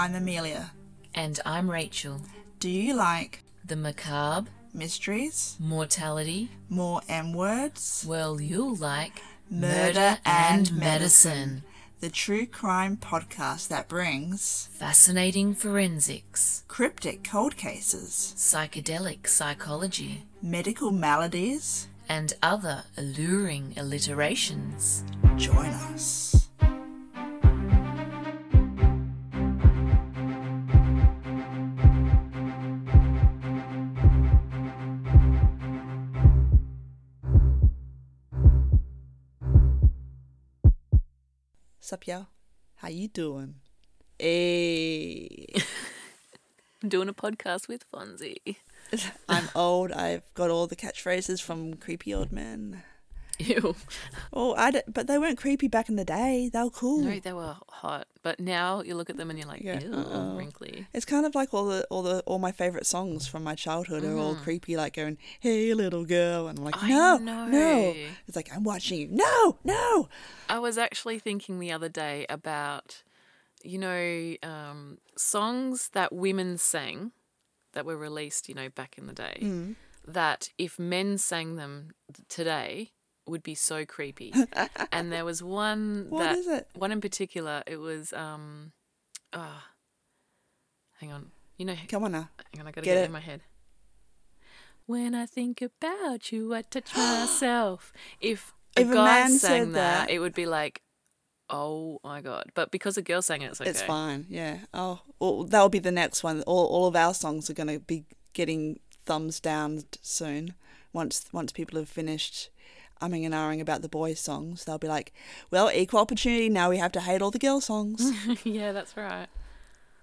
I'm Amelia. And I'm Rachel. Do you like The macabre, mysteries, mortality, more M words, well, you'll like Murder and Medicine. the true crime podcast that brings fascinating forensics, cryptic cold cases, psychedelic psychology, medical maladies? and other alluring alliterations. Join us. Sup, y'all? How you doing? Hey. I'm doing a podcast with Fonzie. I'm old. I've got all the catchphrases from Creepy Old Men. Ew. Oh, I d- but they weren't creepy back in the day. They were cool. No, they were hot. But now you look at them and you're like, Yeah, ew, uh-oh. wrinkly. It's kind of like all the all the all my favorite songs from my childhood are all creepy, like going, "Hey, little girl," and I'm like, Mm-hmm. "No, no." It's like I'm watching you. No, no. I was actually thinking the other day about, you know, um, songs that women sang that were released, you know, back in the day, Mm. that if men sang them today would be so creepy. and there was one What that is it? one in particular. It was um, ah, hang on, you know, Come on now. hang on, I gotta Get get, it it. in my head. When I think about you, I touch myself. If a If a guy man sang said that, that- it would be like, oh my god. But because a girl sang it, it's okay. It's fine. Yeah. Oh, well, that'll be the next one. All all of our songs are going to be getting thumbs down soon. Once once people have finished umming and ahhing about the boys' songs, they'll be like, "Well, equal opportunity. Now we have to hate all the girl songs." yeah, that's right.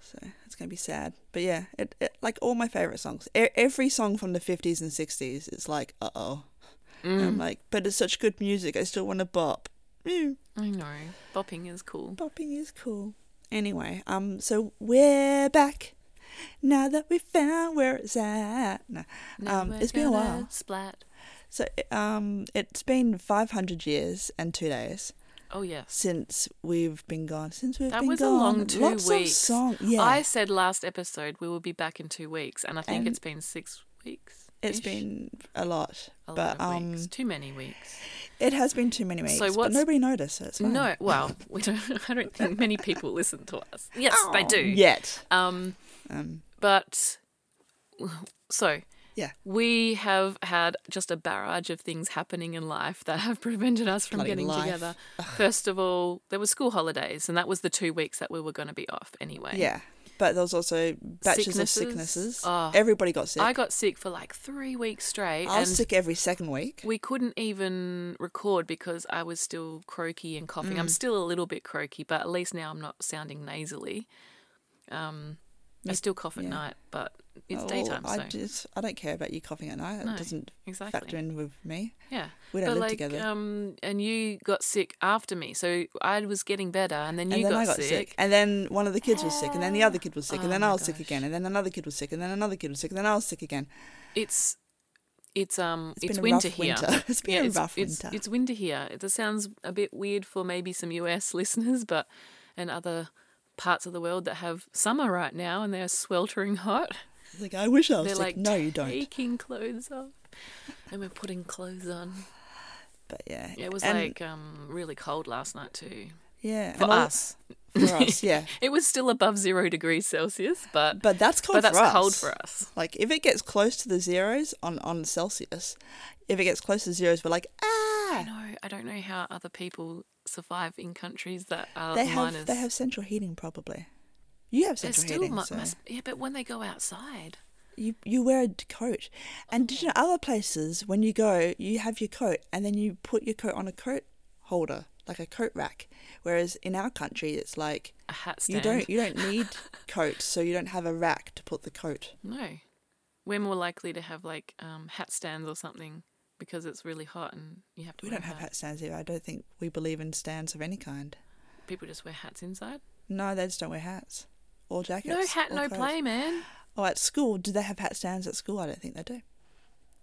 So it's gonna be sad. But yeah, it, it like all my favorite songs. E- every song from the fifties and sixties, it's like, uh oh. I'm like, but it's such good music. I still want to bop. Mm, I know. Bopping is cool. bopping is cool. Anyway, um, so we're back. Now that we found where it's at. No, Now um, it's been a while. Splat. So um, it's been five hundred years and two days Oh yes. since we've been gone. Since we've That been was a gone. long two Lots weeks. Of song. Yeah, I said last episode we will be back in two weeks, and I think And it's been six weeks. it's been a lot, a but lot of um, weeks. Too many weeks. It has been too many weeks, but what's- nobody noticed. So it's. No, well, we don't. I don't think many people listen to us. Yes, they do. Yet. Um, Um, but so yeah. we have had just a barrage of things happening in life that have prevented us from Bloody getting life. together. First of all, there were school holidays, and that was the two weeks that we were going to be off anyway. Yeah. But there was also batches Sicknesses. of sicknesses. Oh. Everybody got sick. I got sick for like three weeks straight, I was and sick every second week. we couldn't even record because I was still croaky and coughing. Mm. I'm still a little bit croaky, but at least now I'm not sounding nasally. Um, I still cough at yeah. night, but it's Oh, daytime, I just I don't care about you coughing at night. No, it doesn't exactly. factor in with me. yeah. We don't but live like, together. um, and you got sick after me, so I was getting better, and then you and then got, got sick. And then one of the kids was sick, and then the other kid was sick, Oh and then I was sick again, and then another kid was sick, and then another kid was sick, and then I was sick again. It's it's um It's it's, been a rough winter here. winter. It's been a it's, rough it's, winter. It's winter here. It sounds a bit weird for maybe some US listeners, but and other parts of the world that have summer right now and they're sweltering hot. Like I wish I was They're sick. like no, you don't. taking clothes off, and we're putting clothes on. But yeah, It was And- like um really cold last night too. yeah For us, For us, yeah. it was still above zero degrees Celsius, but But that's cold but that's for us. cold for us. Like if it gets close to the zeros on on Celsius, if it gets close to zeros, we're like I ah. know. I don't know how other people survive in countries that are They have minus. they have central heating probably. You have central still heating, mu- so must, yeah, but when they go outside, you you wear a coat. And did you know other places when you go, you have your coat and then you put your coat on a coat holder, like a coat rack. Whereas in our country, it's like a hat stand. you don't you don't need coats, so you don't have a rack to put the coat. No, we're more likely to have like um, hat stands or something because it's really hot and you have to. We don't have hat stands here. I don't think we believe in stands of any kind. People just wear hats inside. No, they just don't wear hats or jackets. no hat, no coats. play, man. Oh, at school, do they have hat stands at school? I don't think they do.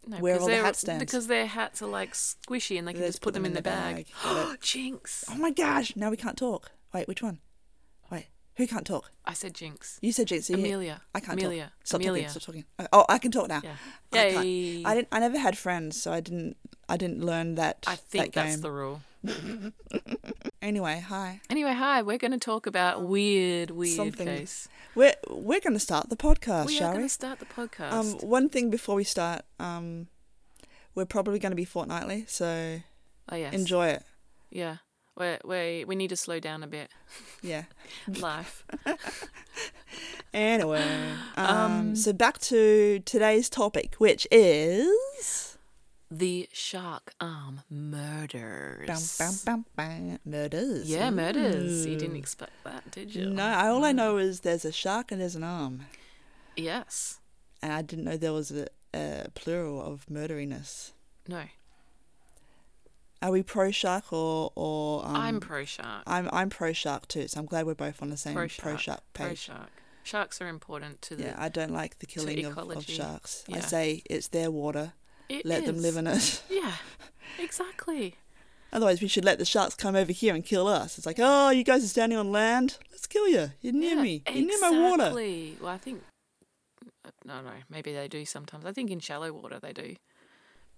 No, Where are because all the hat stands? Because their hats are like squishy and they can They just put them in the bag. Got it. Jinx. Oh my gosh! Now we can't talk. Wait, which one? Wait. Who can't talk? I said Jinx. You said Jinx. so Amelia. I can't Amelia. talk. Stop Amelia. talking. Stop talking. Oh, I can talk now. Yeah. I. Yay. I didn't. I never had friends, so I didn't. I didn't learn that. I think that that's the rule. Anyway, hi. Anyway, hi. We're going to talk about weird, weird Something. case. We're we're going to start the podcast, we are shall going we? to start the podcast. Um, one thing before we start, um, we're probably going to be fortnightly, so oh yes. enjoy it. Yeah. We we we need to slow down a bit. Yeah. Life. Anyway, um, Um, so back to today's topic, which is the shark arm murders. bam, bam, bam, bam, murders. Yeah, murders. You didn't expect that, did you? No, all I know is there's a shark and there's an arm, Yes. and I didn't know there was a, a plural of murderiness. No. Are we pro shark or or um, I'm pro shark. I'm I'm pro shark too, so I'm glad we're both on the same Pro pro shark. shark Pro page. shark. Sharks are important to the. Yeah, I don't like the killing of, of sharks. I say it's their water. It let them live in it. Yeah. Exactly. Otherwise, we should let the sharks come over here and kill us. It's like, oh, you guys are standing on land. Let's kill you. You're near Yeah, me. You're near my water. Exactly. Well, I think. uh, No, no. Maybe they do sometimes. I think in shallow water they do.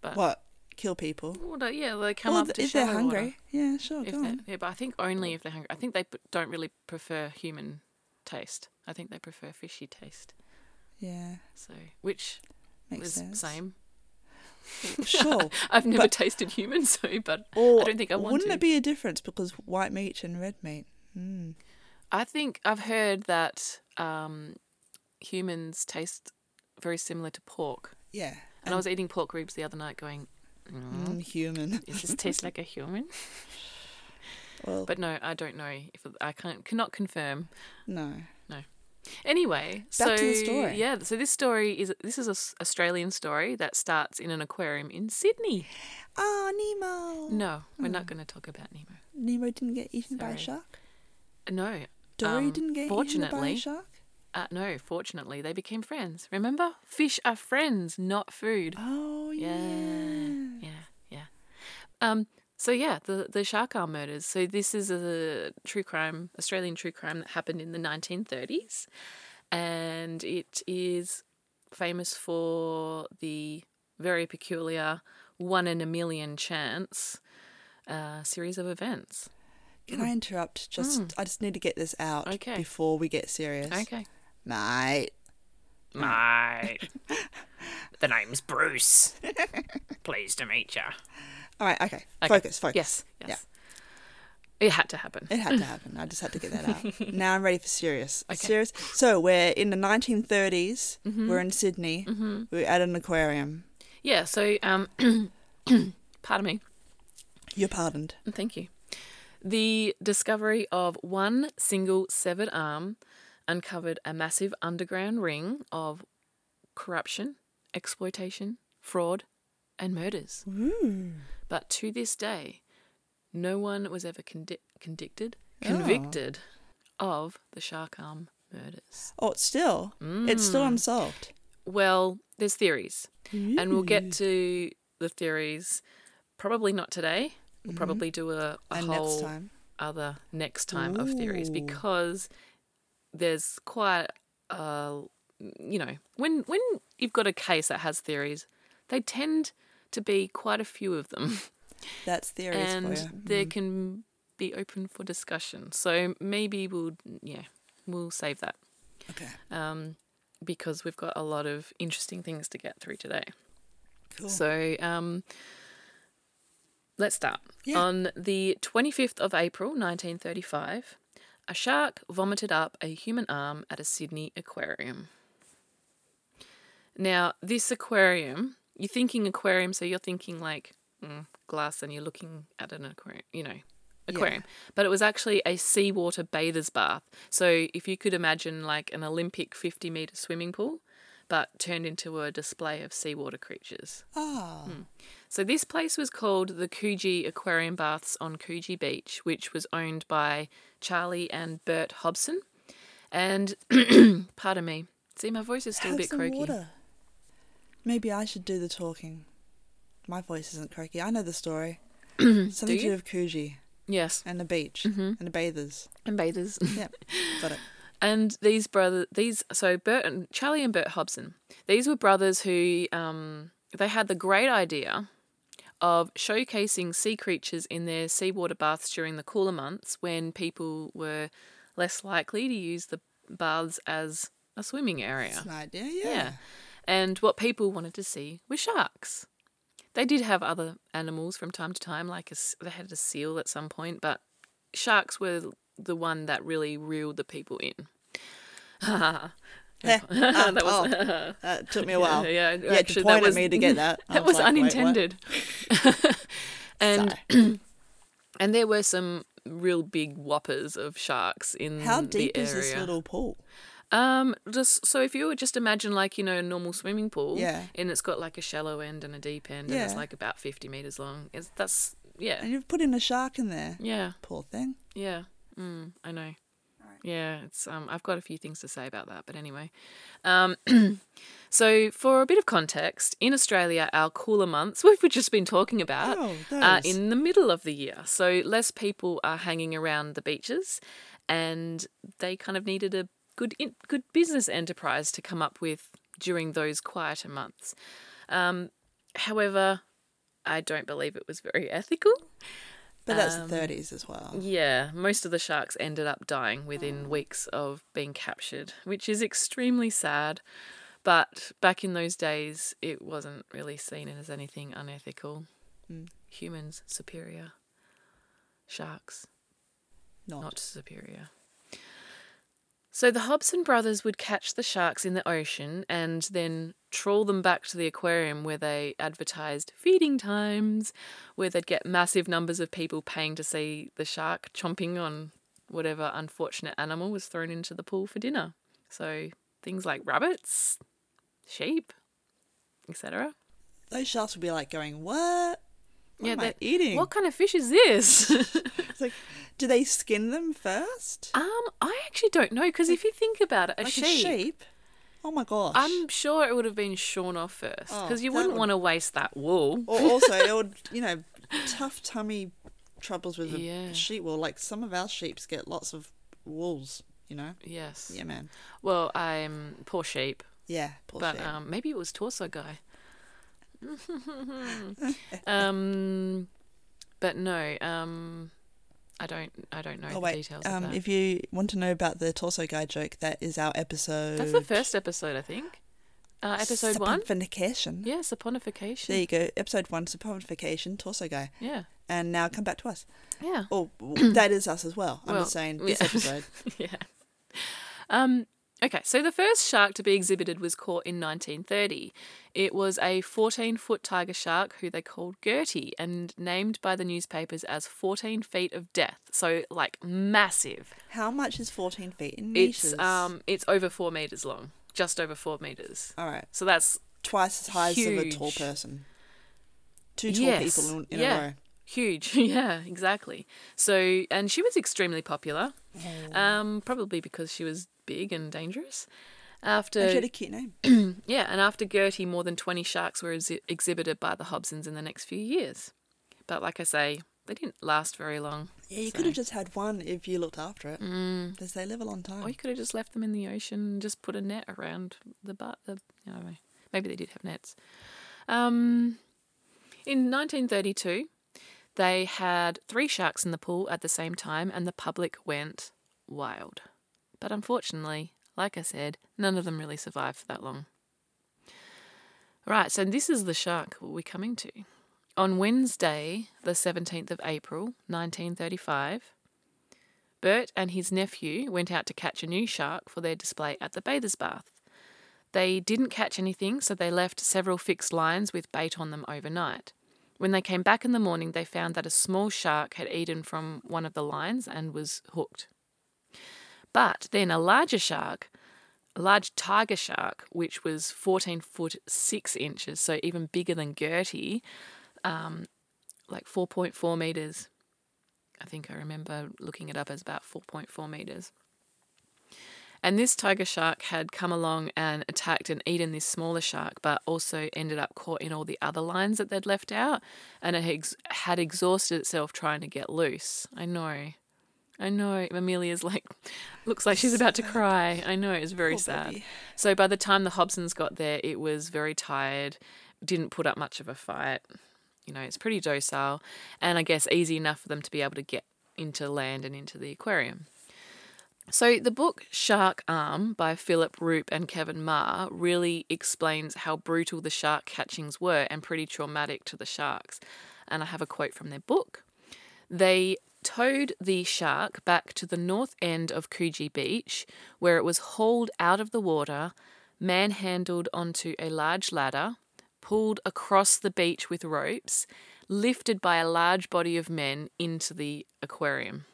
But What? Kill people? Water, yeah, they come Well, up to if they're hungry, water. yeah, sure, If go on. yeah, but I think only if they're hungry. I think they don't really prefer human taste. I think they prefer fishy taste. Yeah, So, which makes is sense. same. Sure. I've never But- tasted human, so but Or I don't think I want to. wouldn't to. it be a difference because white meat and red meat? Mm. I think I've heard that um, humans taste very similar to pork. Yeah. And, I was eating pork ribs the other night, going, mm, mm, human. "Does this taste like a human?" Well, But no, I don't know if I can't cannot confirm. No. No. Anyway, Back so to the story. yeah, so this story is this is a s- Australian story that starts in an aquarium in Sydney. Oh, Nemo. No, we're Oh. not going to talk about Nemo. Nemo didn't get eaten by a shark. No, Dory Um, didn't get eaten by a shark. uh, no. Fortunately, they became friends. Remember, fish are friends, not food. Oh yeah. Yeah, yeah, yeah. Um. So yeah, the the shark arm murders. So this is a true crime, Australian true crime that happened in the 1930s, and it is famous for the very peculiar one in a million chance uh, series of events. Can I interrupt? Just I just need to get this out Mm. Okay. before we get serious. Okay. Mate. Mate, the name's Bruce. Pleased to meet you. All right, okay. Okay. Focus, focus. Yes, yes. It had to happen. It had to happen. I just had to get that out. now I'm ready for serious. Okay. Serious. So we're in the 1930s. Mm-hmm. We're in Sydney. We're at an aquarium. Yeah, so um pardon me. You're pardoned. Thank you. The discovery of one single severed arm uncovered a massive underground ring of corruption, exploitation, fraud, and murders. Ooh. But to this day, no one was ever condi- convicted, Oh. convicted of the shark arm murders. Oh, it's still. It's still Mm. unsolved. Well, there's theories, and we'll get to the theories probably not today. We'll probably do a, a and whole next time. other next time of theories because there's quite uh you know when when you've got a case that has theories they tend to be quite a few of them That's theories and for you. they can be open for discussion so maybe we'll yeah we'll save that Okay. um because we've got a lot of interesting things to get through today Cool. so um let's start Yeah. on the 25th of April 1935 a shark vomited up a human arm at a Sydney aquarium. Now, this aquarium, you're thinking aquarium, so you're thinking like mm, glass and you're looking at an aquarium, you know, aquarium. But it was actually a seawater bather's bath. So if you could imagine like an Olympic 50 metre swimming pool, but turned into a display of seawater creatures. Ah. Hmm. So this place was called the Coogee Aquarium Baths on Coogee Beach, which was owned by Charlie and Bert Hobson. And pardon me, see my voice is still a bit croaky. water. Maybe I should do the talking. My voice isn't croaky. I know the story. Something to do with Coogee Yes, and the beach Mhm. and the bathers. and bathers. Yep, got it. And these brother these so Bert and Charlie and Bert Hobson. These were brothers who um they had the great idea of showcasing sea creatures in their seawater baths during the cooler months when people were less likely to use the baths as a swimming area. That's an idea, yeah. Yeah. And what people wanted to see were sharks. They did have other animals from time to time, like a they had a seal at some point, but sharks were the one that really reeled the people in. Eh, that was oh, that took me a while. yeah, You had to point that at me to get that. I that was, like, unintended. and and there were some real big whoppers of sharks in How the deep is this little pool? Um, just so if you would just imagine like you know a normal swimming pool, Yeah. and it's got like a shallow end and a deep end, and it's like about fifty meters long. It's that's yeah, And you've put in a shark in there. yeah, Poor thing. yeah. Mm, I know. Yeah, it's um. I've got a few things to say about that, but anyway, um. so for a bit of context, in Australia, our cooler months we've just been talking about Oh, are in the middle of the year, so less people are hanging around the beaches, and they kind of needed a good in, good business enterprise to come up with during those quieter months. Um, however, I don't believe it was very ethical. But that's um, the 30s as well. Yeah, most of the sharks ended up dying within weeks of being captured, which is extremely sad. But back in those days, it wasn't really seen as anything unethical. Mm. Humans superior, sharks Not. not superior. So the Hobson brothers would catch the sharks in the ocean and then trawl them back to the aquarium where they advertised feeding times, where they'd get massive numbers of people paying to see the shark chomping on whatever unfortunate animal was thrown into the pool for dinner. So things like rabbits, sheep, etc. Those sharks would be like going, what? What Yeah, am I eating? What kind of fish is this? It's like, do they skin them first? um, I actually don't know because if you think about it, a like sheep, a sheep? Oh my gosh. I'm sure it would have been shorn off first Oh, because you wouldn't would- want to waste that wool. Or also, it would, you know, tough tummy troubles with Yeah. a sheep wool. Like some of our sheeps get lots of wools, you know? Yes. Yeah, man. Well, I'm poor sheep, Yeah, poor but sheep. um, maybe it was torso guy. um, but no. Um, I don't. I don't know oh, the wait. details of Um, that. if you want to know about the torso guy joke, that is our episode. That's the first episode, I think. Uh, episode one. Saponification. Yeah, saponification. There you go. Episode one, saponification, torso guy. Yeah. And now come back to us. Yeah. Oh, that is us as well. I'm Well, just saying this yeah. episode. yeah. Um, okay, so the first shark to be exhibited was caught in 1930. It was a 14 foot tiger shark who they called Gertie and named by the newspapers as 14 feet of death. So, like, massive. How much is 14 feet in meters? It's um, it's over four meters long, just over four meters. All right. So that's Twice as high as a tall person. Two tall Yes, people in, in yeah. a row. huge. yeah, exactly. So, and she was extremely popular, Oh. um, probably because she was big and dangerous. After had a cute name. Yeah, and after Gertie, more than 20 sharks were exhi- exhibited by the Hobsons in the next few years. But like I say, they didn't last very long. Yeah, you So- could have just had one if you looked after it. Mm. Because they live a long time. Or you could have just left them in the ocean and just put a net around the butt. The, don't know. Maybe they did have nets. Um, in 1932, they had three sharks in the pool at the same time, and the public went wild. But unfortunately, like I said, none of them really survived for that long. Right, so this is the shark we're coming to. On Wednesday, the 17th of April, 1935, Bert and his nephew went out to catch a new shark for their display at the Bathers Bath. They didn't catch anything, so they left several fixed lines with bait on them overnight. When they came back in the morning, they found that a small shark had eaten from one of the lines and was hooked. But then a larger shark, a large tiger shark, which was 14 foot 6 inches, so even bigger than Gertie, um, like 4.4 meters. I think I remember looking it up as about 4.4 meters. And this tiger shark had come along and attacked and eaten this smaller shark, but also ended up caught in all the other lines that they'd left out, and it had exhausted itself trying to get loose. I know. I know. Amelia's like, looks like she's about to cry. I know. It's very Poor sad. baby. So by the time the Hobsons got there, it was very tired, didn't put up much of a fight. You know, it's pretty docile, and I guess easy enough for them to be able to get into land and into the aquarium. So the book Shark Arm by Phillip Roope and Kevin Meagher really explains how brutal the shark catchings were and pretty traumatic to the sharks. And I have a quote from their book. They towed the shark back to the north end of Coogee Beach, where it was hauled out of the water, manhandled onto a large ladder, pulled across the beach with ropes, lifted by a large body of men into the aquarium.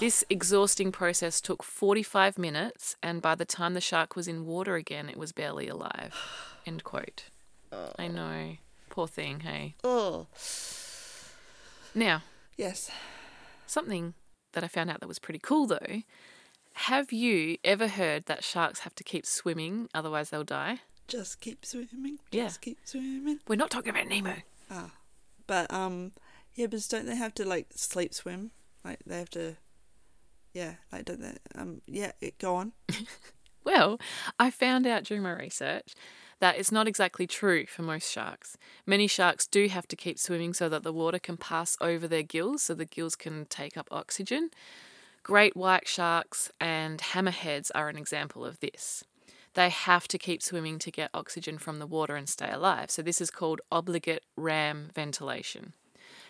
This exhausting process took 45 minutes, and by the time the shark was in water again, it was barely alive. End quote. I know. Poor thing, hey. Oh, Now, yes. Something that I found out that was pretty cool though. Have you ever heard that sharks have to keep swimming, otherwise they'll die? Just keep swimming. Yeah. Keep swimming. We're not talking about Nemo. Ah, but um, yeah, but don't they have to like sleep swim? Like they have to, yeah. Like don't they? Um, yeah. It, go on. Well, I found out during my research that it's not exactly true for most sharks. Many sharks do have to keep swimming so that the water can pass over their gills, so the gills can take up oxygen. Great white sharks and hammerheads are an example of this. They have to keep swimming to get oxygen from the water and stay alive. So, this is called obligate ram ventilation.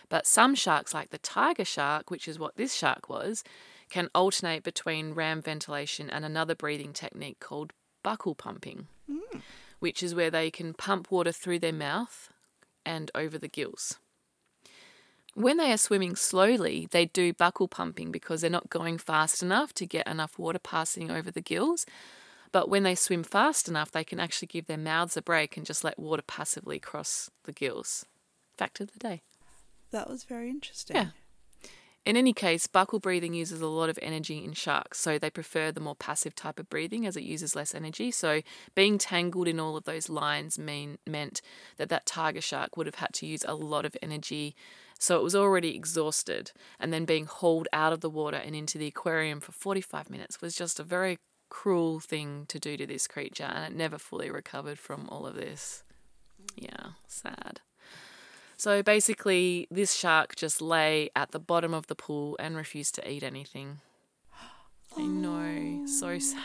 But some sharks, like the tiger shark, which is what this shark was, can alternate between ram ventilation and another breathing technique called buccal pumping, mm. which is where they can pump water through their mouth and over the gills. When they are swimming slowly, they do buccal pumping because they're not going fast enough to get enough water passing over the gills. But when they swim fast enough, they can actually give their mouths a break and just let water passively cross the gills. Fact of the day. That was very interesting. Yeah. In any case, buccal breathing uses a lot of energy in sharks, so they prefer the more passive type of breathing as it uses less energy. So being tangled in all of those lines mean meant that that tiger shark would have had to use a lot of energy. So it was already exhausted, and then being hauled out of the water and into the aquarium for 45 minutes was just a very cruel thing to do to this creature, and it never fully recovered from all of this. Yeah, sad. So basically, this shark just lay at the bottom of the pool and refused to eat anything. I know, so sad.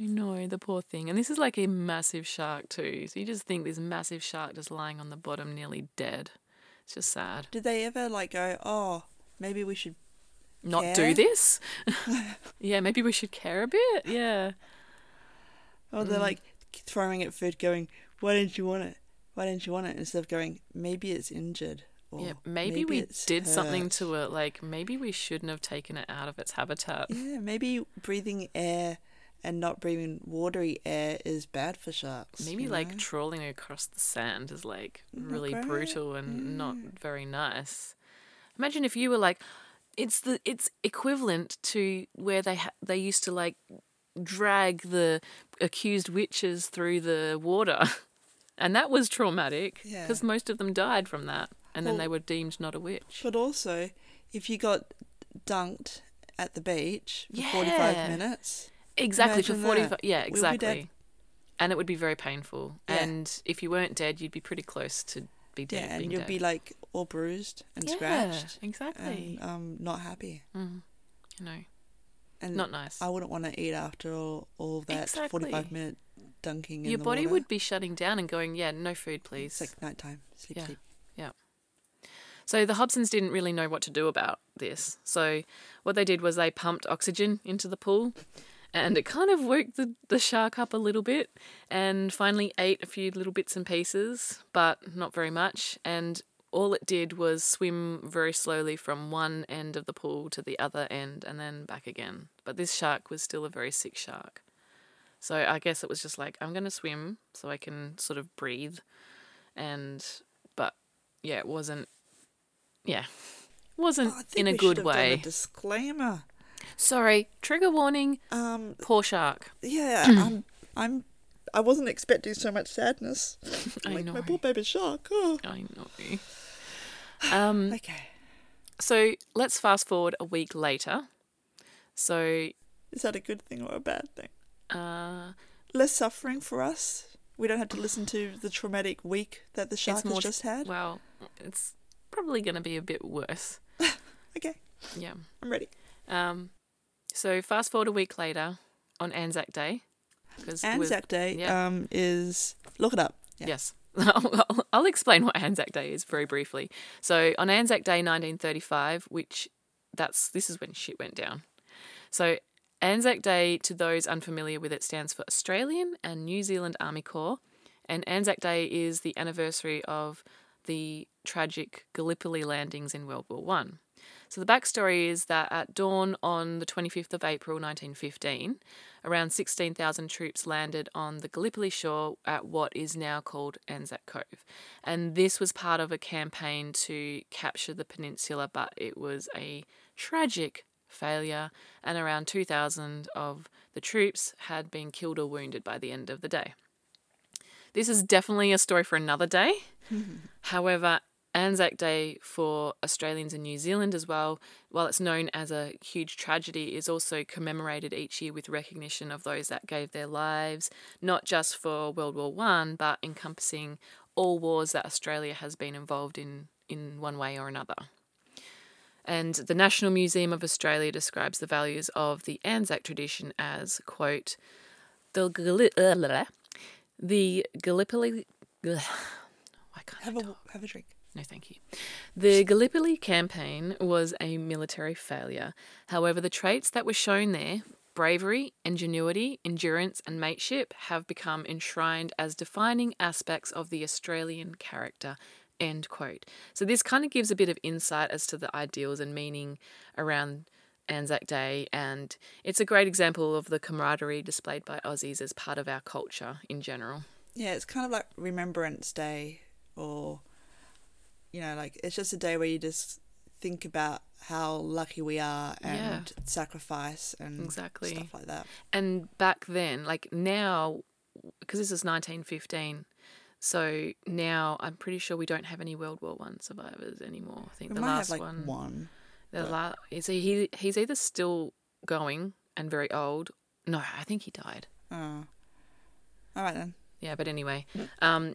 I know, the poor thing. And this is like a massive shark, too. So you just think this massive shark just lying on the bottom, nearly dead. It's just sad. Did they ever like go? Oh, maybe we should. Not Care? do this? yeah, maybe we should care a bit. Yeah. Or Mm. they're like throwing at food, going, "Why didn't you want it? Why didn't you want it?" Instead of going, "Maybe it's injured." Or, Yeah, maybe, we it's did something to it. Like, maybe we shouldn't have taken it out of its habitat. Yeah, maybe breathing air and not breathing watery air is bad for sharks. Maybe like know? trawling across the sand is like really brutal and not very nice. Imagine if you were like, it's the it's equivalent to where they ha- they used to like drag the accused witches through the water, and that was traumatic Yeah. because most of them died from that, and then they were deemed not a witch. But also, if you got dunked at the beach for forty-five minutes, Exactly for Imagine forty that. Yeah, We'll exactly. And it would be very painful. Yeah. And if you weren't dead, you'd be pretty close to be dead. yeah, and you'd dead. be like all bruised and yeah, scratched Exactly. and um not happy. Mm, you know, And not nice. I wouldn't want to eat after all all that Exactly. forty-five minute dunking. in Your body water. would be shutting down and going, yeah, no food, please. It's like nighttime. Sleep, Yeah. sleep. So the Hobsons didn't really know what to do about this. So what they did was they pumped oxygen into the pool and it kind of woke the, the shark up a little bit and finally ate a few little bits and pieces, but not very much. And all it did was swim very slowly from one end of the pool to the other end and then back again. But this shark was still a very sick shark. So I guess it was just like, I'm going to swim so I can sort of breathe. And, but yeah, it wasn't, yeah, wasn't Oh, in a good way. a disclaimer. Sorry, trigger warning, Um, poor shark. yeah, I'm, I'm, I wasn't expecting so much sadness. I like know. my poor baby shark. Oh. I know. Um, Okay. So let's fast forward a week later. So, Is that a good thing or a bad thing? Uh, Less suffering for us. We don't have to listen to the traumatic week that the shark has just had. well, it's probably going to be a bit worse. Okay, Yeah. I'm ready. Um, so fast forward a week later on Anzac Day. Anzac Day yeah. um, is look it up. Yeah. Yes. I'll, I'll explain what Anzac Day is very briefly. So on Anzac Day 1935, which that's this is when shit went down. So Anzac Day, to those unfamiliar with it, stands for Australian and New Zealand Army Corps, and Anzac Day is the anniversary of the tragic Gallipoli landings in World War One. So the backstory is that at dawn on the 25th of April 1915, around 16,000 troops landed on the Gallipoli shore at what is now called Anzac Cove. And this was part of a campaign to capture the peninsula, but it was a tragic failure, and around 2,000 of the troops had been killed or wounded by the end of the day. This is definitely a story for another day. However, Anzac Day for Australians and New Zealand as well, while it's known as a huge tragedy, is also commemorated each year with recognition of those that gave their lives, not just for World War One, but encompassing all wars that Australia has been involved in in one way or another. And the National Museum of Australia describes the values of the Anzac tradition as, quote, the, Galli- uh, blah, blah, the Gallipoli. Why can't Have I a talk? have a drink. No, thank you. The Gallipoli campaign was a military failure. However, the traits that were shown there bravery, ingenuity, endurance, and mateship have become enshrined as defining aspects of the Australian character. End quote. So, this kind of gives a bit of insight as to the ideals and meaning around Anzac Day, and it's a great example of the camaraderie displayed by Aussies as part of our culture in general. Yeah, it's kind of like Remembrance Day, or you know, like it's just a day where you just think about how lucky we are and Yeah. sacrifice and Exactly. stuff like that. And back then, like now, because this is 1915, so now I'm pretty sure we don't have any World War One survivors anymore. I think We the last like one, one. the but- la- is he, he he's either still going and very old. No, I think he died. Oh. All right then. Yeah, but anyway, um,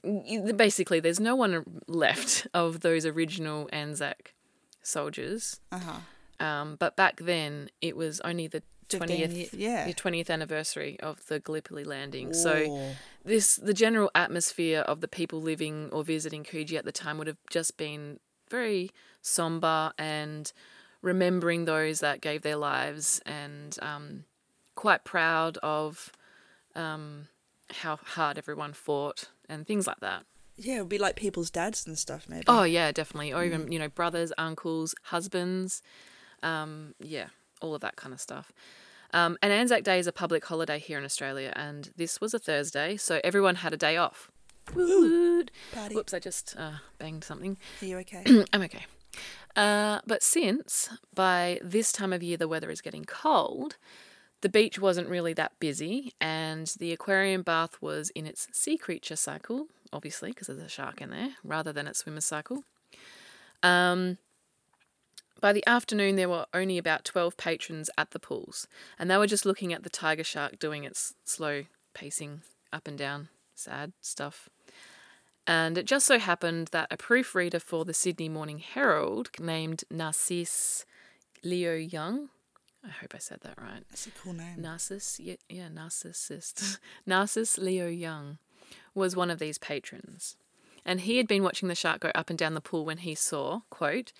basically, there's no one left of those original Anzac soldiers. Uh huh. Um, but back then, it was only the 20th, yeah. the 20th anniversary of the Gallipoli landing. So Whoa. This the general atmosphere of the people living or visiting Coogee at the time would have just been very somber and remembering those that gave their lives and um, quite proud of um, how hard everyone fought and things like that. yeah, it would be like people's dads and stuff, maybe. Oh yeah, definitely. Or even you know brothers, uncles, husbands, um, yeah, all of that kind of stuff. Um, and Anzac Day is a public holiday here in Australia, and this was a Thursday, so everyone had a day off. Party. Whoops, I just uh, banged something. Are you okay? I'm okay. Uh, but since by this time of year the weather is getting cold, the beach wasn't really that busy, and the aquarium bath was in its sea creature cycle, obviously, because there's a shark in there, rather than its swimmer cycle. Um, by the afternoon, there were only about 12 patrons at the pools, and they were just looking at the tiger shark doing its slow pacing up and down, sad stuff. And it just so happened that a proofreader for the Sydney Morning Herald named Narcisse Leo Young, I hope I said that right. That's a cool name. Narcissus, yeah, yeah, narcissist. Narcissus Leo Young was one of these patrons. And he had been watching the shark go up and down the pool when he saw, quote,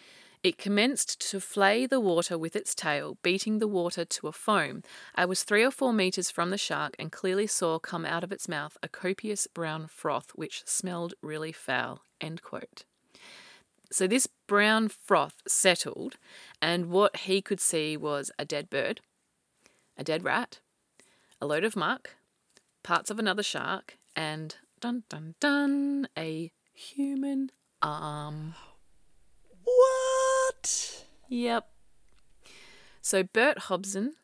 it commenced to flay the water with its tail, beating the water to a foam. I was three or four metres from the shark and clearly saw come out of its mouth a copious brown froth which smelled really foul. So this brown froth settled, and what he could see was a dead bird, a dead rat, a load of muck, parts of another shark, and dun dun dun, a human arm. What? Yep. So Bert Hobson,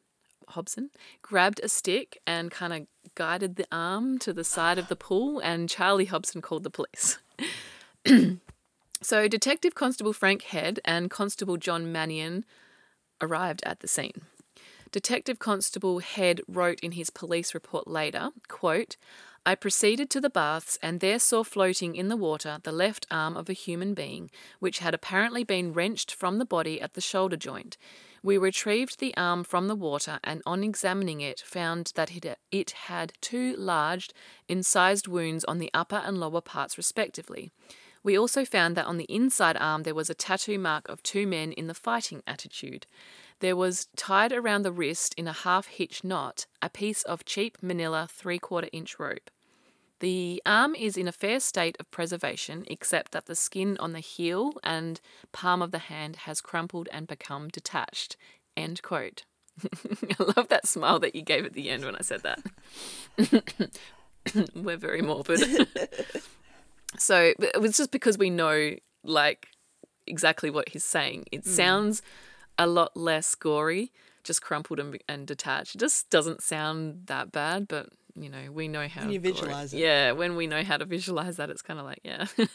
Hobson grabbed a stick and kind of guided the arm to the side of the pool, and Charlie Hobson called the police. So, Detective Constable Frank Head and Constable John Mannion arrived at the scene. Detective Constable Head wrote in his police report later, quote, I proceeded to the baths and there saw floating in the water the left arm of a human being, which had apparently been wrenched from the body at the shoulder joint. We retrieved the arm from the water and, on examining it, found that it, had two large, incised wounds on the upper and lower parts, respectively. We also found that on the inside arm there was a tattoo mark of two men in the fighting attitude. There was tied around the wrist in a half hitch knot a piece of cheap manila three quarter inch rope. The arm is in a fair state of preservation, except that the skin on the heel and palm of the hand has crumpled and become detached. End quote. I love that smile that you gave at the end when I said that. We're very morbid. so it was just because we know, like, exactly what he's saying. It hmm. sounds a lot less gory, just crumpled and, and detached. It just doesn't sound that bad, but you know, we know how When you visualize it. Yeah, when we know how to visualize that, it's kind of like, yeah.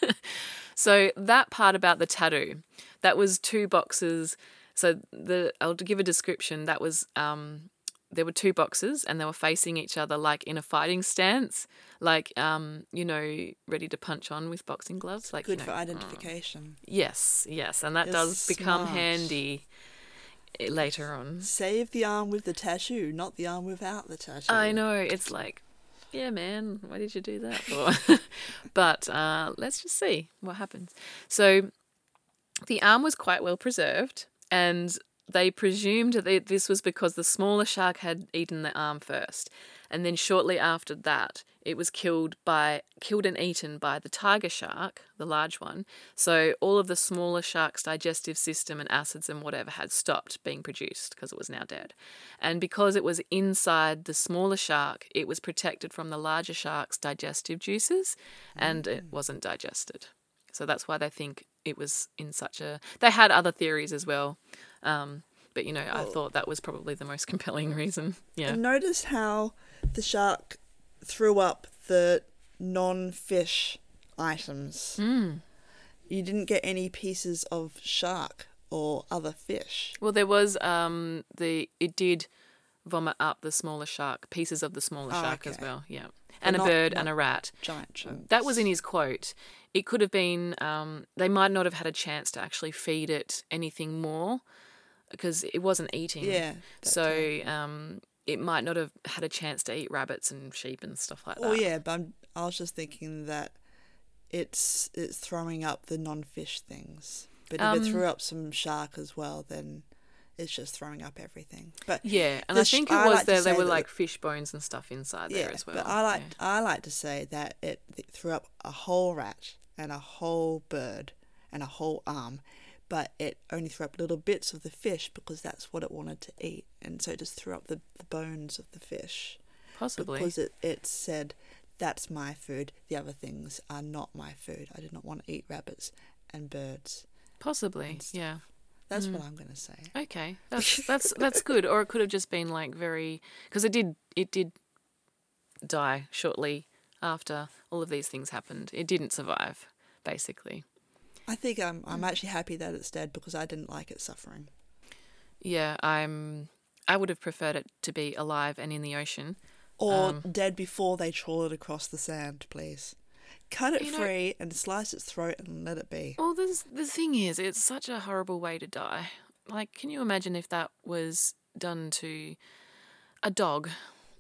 so that part about the tattoo, that was two boxes. So the I'll give a description. That was um, there were two boxes and they were facing each other like in a fighting stance, like um, you know, ready to punch on with boxing gloves. Like Good you for know, identification. Yes, yes, and that You're does become handy eh, later on. Save the arm with the tattoo, not the arm without the tattoo. I know it's like, yeah, man, why did you do that for? but uh, let's just see what happens. So, the arm was quite well preserved, and they presumed that this was because the smaller shark had eaten the arm first, and then shortly after that, it was killed by killed and eaten by the tiger shark, the large one. So all of the smaller shark's digestive system and acids and whatever had stopped being produced because it was now dead. And because it was inside the smaller shark, it was protected from the larger shark's digestive juices and it mm. wasn't digested. So that's why they think it was in such a. They had other theories as well. Um, but, you know, I thought that was probably the most compelling reason. Yeah. And notice how the shark threw up the non-fish items. Mm. You didn't get any pieces of shark or other fish. Well, there was um the it did vomit up the smaller shark pieces of the smaller Oh, shark as well. Yeah, and a not- bird and a rat. Giant chunks. That was in his quote. It could have been um, they might not have had a chance to actually feed it anything more because it wasn't eating. Yeah. So um, it might not have had a chance to eat rabbits and sheep and stuff like that. Oh yeah, but I'm, I was just thinking that it's it's throwing up the non-fish things. But if Um, it threw up some shark as well, then it's just throwing up everything. But Yeah, and I think it was like there. There were like fish bones and stuff inside there yeah, as well. but I like yeah. I like to say that it, it threw up a whole rat and a whole bird and a whole arm, but it only threw up little bits of the fish because that's what it wanted to eat, and so it just threw up the, the bones of the fish possibly. because it it said that's my food. The other things are not my food. I did not want to eat rabbits and birds. Possibly, and yeah. That's Mm. what I'm gonna say. Okay, that's that's that's good. Or it could have just been like very because it did it did die shortly after all of these things happened. It didn't survive, basically. I think I'm I'm Mm. actually happy that it's dead because I didn't like it suffering. Yeah, I'm. I would have preferred it to be alive and in the ocean. Or Um, dead before they trawl it across the sand, please. Cut it You know- free and slice its throat and let it be. Well, this, the thing is, it's such a horrible way to die. Like, can you imagine if that was done to a dog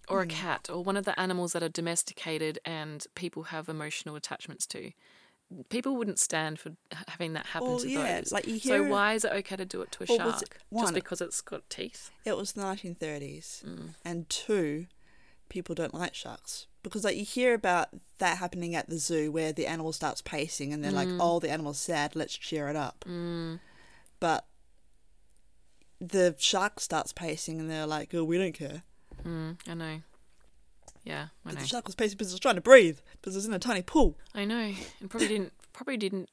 or a cat or one of the animals that are domesticated and people have emotional attachments to? People wouldn't stand for having that happen Well, to yeah, those. like you hear, so why is it okay to do it to a was it- shark one- just because it's got teeth? It was the 1930s, Mm. and two, people don't like sharks because like you hear about that happening at the zoo where the animal starts pacing and they're like, "Oh, the animal's sad, let's cheer it up." Mm. But the shark starts pacing and they're like, "Oh, we don't care." Mm, I know. Yeah, I know. the shark was pacing because it was trying to breathe because it was in a tiny pool. I know, and probably didn't probably didn't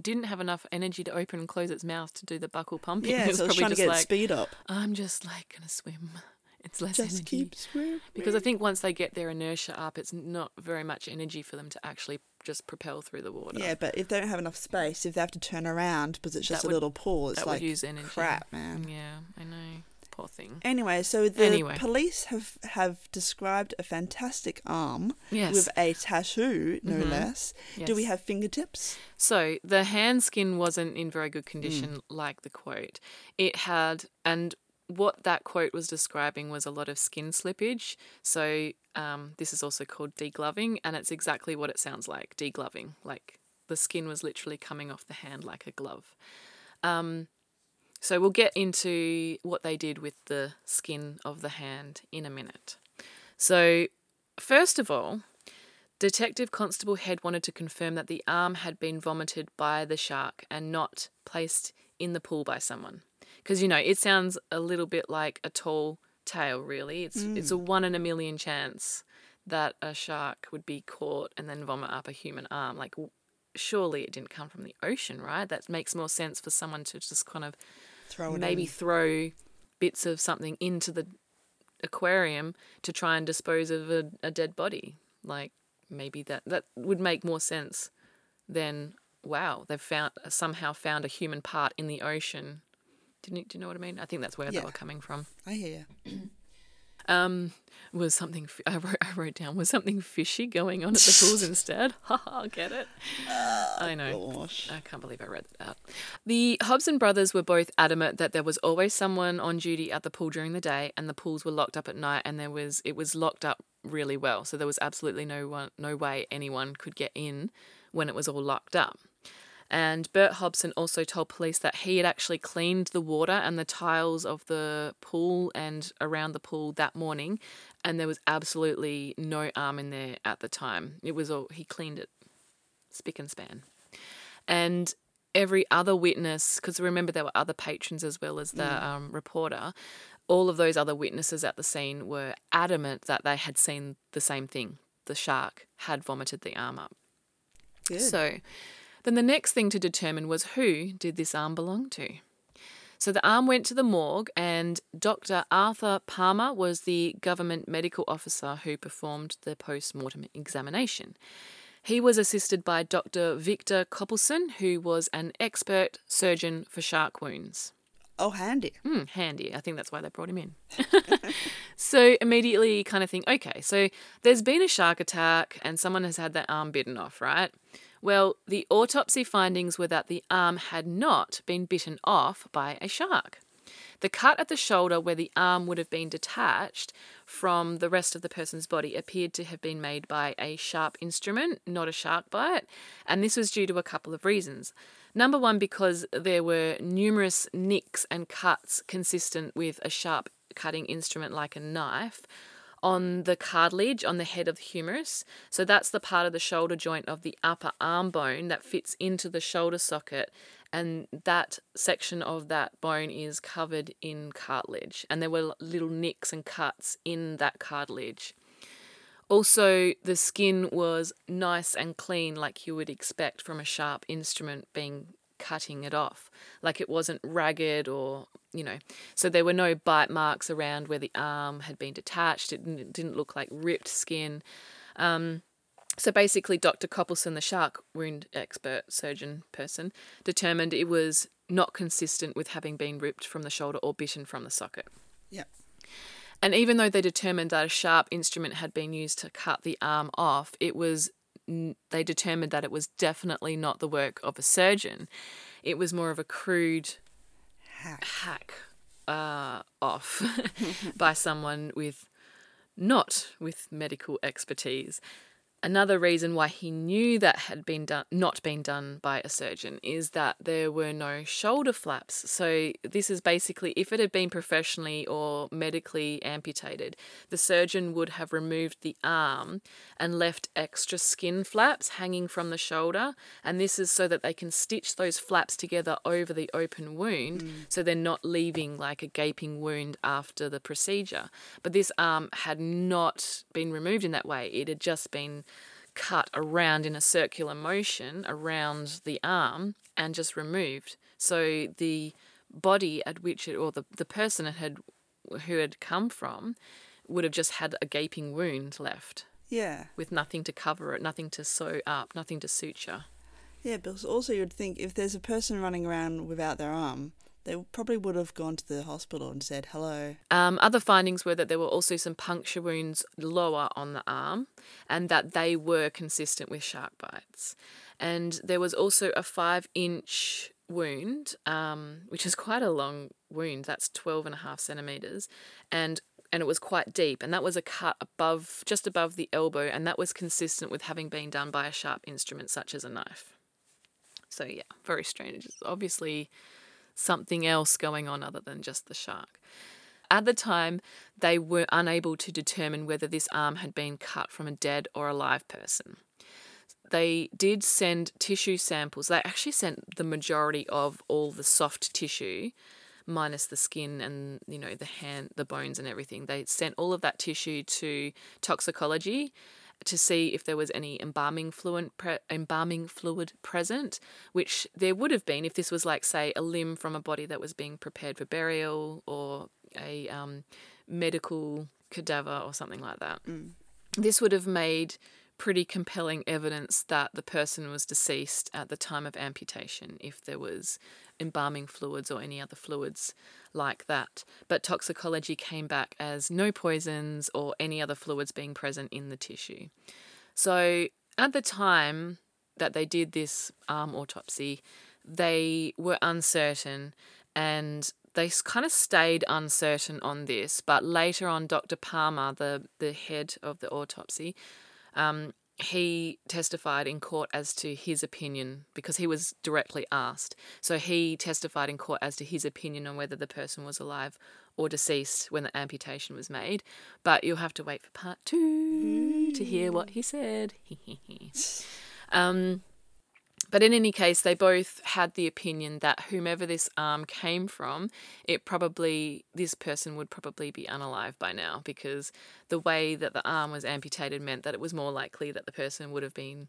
didn't have enough energy to open and close its mouth to do the buccal pumping. Yeah, It's so it's probably trying to just get like, speed up. I'm just like gonna swim. It's less Just energy. keep swimming. Because I think once they get their inertia up, it's not very much energy for them to actually just propel through the water. Yeah, but if they don't have enough space, if they have to turn around because it's just That a would- little pool, it's that like would use energy. crap, man. Yeah, I know. Poor thing. Anyway, so the Anyway. police have have described a fantastic arm Yes. with a tattoo, no Mhm. less. Do we Yes. have fingertips? So the hand skin wasn't in very good condition, like the quote. It had, and what that quote was describing was a lot of skin slippage. So um, this is also called degloving, and it's exactly what it sounds like degloving. Like the skin was literally coming off the hand like a glove. Um, so we'll get into what they did with the skin of the hand in a minute. So, first of all, Detective Constable Head wanted to confirm that the arm had been vomited by the shark and not placed in the pool by someone. Because, you know, it sounds a little bit like a tall tale, really. It's, hmm. it's a one in a million chance that a shark would be caught and then vomit up a human arm. Like, surely it didn't come from the ocean, right? That makes more sense for someone to just kind of Throw it maybe in. throw bits of something into the aquarium to try and dispose of a, a dead body. Like maybe that that would make more sense than wow they've found somehow found a human part in the ocean. Didn't you, do you know what I mean? I think that's where Yeah. they were coming from. I hear you. Um, was something I wrote, I wrote down was something fishy going on at the pools instead. Haha, get it? I know. Gosh. I can't believe I read that out. The Hobson brothers were both adamant that there was always someone on duty at the pool during the day, and the pools were locked up at night, and there was it was locked up really well, so there was absolutely no one, no way anyone could get in when it was all locked up. And Bert Hobson also told police that he had actually cleaned the water and the tiles of the pool and around the pool that morning, and there was absolutely no arm in there at the time. It was all he cleaned it spick and span. And every other witness, because remember there were other patrons as well as the um, reporter, all of those other witnesses at the scene were adamant that they had seen the same thing. The shark had vomited the arm up. Good. So then the next thing to determine was who did this arm belong to? So the arm went to the morgue, and Dr. Arthur Palmer was the government medical officer who performed the post mortem examination. He was assisted by Dr. Victor Coppleson, who was an expert surgeon for shark wounds. oh, handy. Hmm, handy. I think that's why they brought him in. so immediately you kind of think, okay, so there's been a shark attack and someone has had their arm bitten off, right? Well, the autopsy findings were that the arm had not been bitten off by a shark. The cut at the shoulder where the arm would have been detached from the rest of the person's body appeared to have been made by a sharp instrument, not a shark bite, and this was due to a couple of reasons. Number one, because there were numerous nicks and cuts consistent with a sharp cutting instrument like a knife on the cartilage on the head of the humerus. So that's the part of the shoulder joint of the upper arm bone that fits into the shoulder socket. And that section of that bone is covered in cartilage. And there were little nicks and cuts in that cartilage. Also, the skin was nice and clean, like you would expect from a sharp instrument being cutting it off. Like it wasn't ragged or, you know. So there were no bite marks around where the arm had been detached. It didn't, it didn't look like ripped skin. Um, so basically, Dr. Coppleson, the shark wound expert surgeon person, determined it was not consistent with having been ripped from the shoulder or bitten from the socket. Yeah. And even though they determined that a sharp instrument had been used to cut the arm off, it was they determined that it was definitely not the work of a surgeon. It was more of a crude Hack. hack uh, off by someone with not with medical expertise. Another reason why he knew that had been done not been done by a surgeon is that there were no shoulder flaps. So this is basically if it had been professionally or medically amputated, the surgeon would have removed the arm and left extra skin flaps hanging from the shoulder, and this is so that they can stitch those flaps together over the open wound mm. so they're not leaving like a gaping wound after the procedure. But this arm had not been removed in that way. It had just been cut around in a circular motion around the arm and just removed. So the body at which it or the, the person it had who had come from would have just had a gaping wound left. Yeah. with nothing to cover it, nothing to sew up, nothing to suture. Yeah, because also you'd think if there's a person running around without their arm, they probably would have gone to the hospital and said hello. Um, other findings were that there were also some puncture wounds lower on the arm and that they were consistent with shark bites. And there was also a five inch wound, um, which is quite a long wound. That's 12 and a half centimeters. And and it was quite deep, and that was a cut above, just above the elbow, and that was consistent with having been done by a sharp instrument such as a knife. So yeah, very strange. It's obviously something else going on other than just the shark. At the time, they were unable to determine whether this arm had been cut from a dead or alive person. They did send tissue samples. They actually sent the majority of all the soft tissue, minus the skin and you know the hand, the bones and everything. They sent all of that tissue to toxicology to see if there was any embalming fluid pre- embalming fluid present, which there would have been if this was like say a limb from a body that was being prepared for burial or a um, medical cadaver or something like that. This would have made pretty compelling evidence that the person was deceased at the time of amputation if there was embalming fluids or any other fluids like that. But toxicology came back as no poisons or any other fluids being present in the tissue. So at the time that they did this arm autopsy, they were uncertain and they kind of stayed uncertain on this. But later on, Dr. Palmer, the, the head of the autopsy, um, he testified in court as to his opinion because he was directly asked. So he testified in court as to his opinion on whether the person was alive or deceased when the amputation was made. But you'll have to wait for part two to hear what he said. um, but in any case, they both had the opinion that whomever this arm came from, it probably, this person would probably be unalive by now because the way that the arm was amputated meant that it was more likely that the person would have been,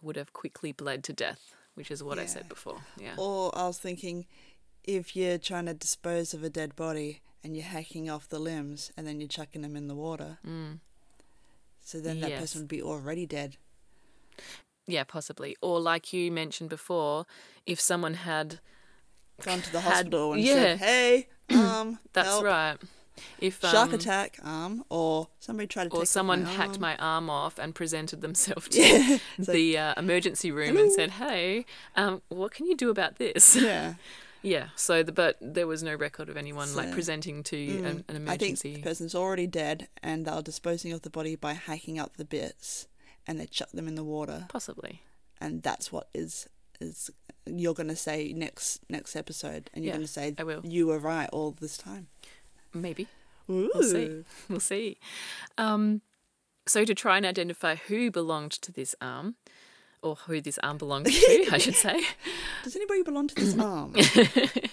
would have quickly bled to death, which is what I said before. Yeah. Or I was thinking, if you're trying to dispose of a dead body and you're hacking off the limbs and then you're chucking them in the water, Mm. so then that Yes. person would be already dead. Yeah, possibly. Or like you mentioned before, if someone had Gone to the Had- hospital and yeah. said, "Hey, um, that's help, right. If shark um, attack, um, or somebody tried to or someone my hacked arm." my arm off and presented themselves to Yeah, it's like, the uh, emergency room and said, "Hey, um, what can you do about this?" yeah. yeah. So, the, but there was no record of anyone like presenting to Mm, an, an I think emergency. the person's already dead, and they're disposing of the body by hacking up the bits, and they chuck them in the water, Possibly. and that's what is is you're gonna say next next episode, and you're Yeah, gonna say I will. you were right all this time. Maybe. Ooh. We'll see. We'll see. Um, so, to try and identify who belonged to this arm, or who this arm belonged to, I should say, Does anybody belong to this arm?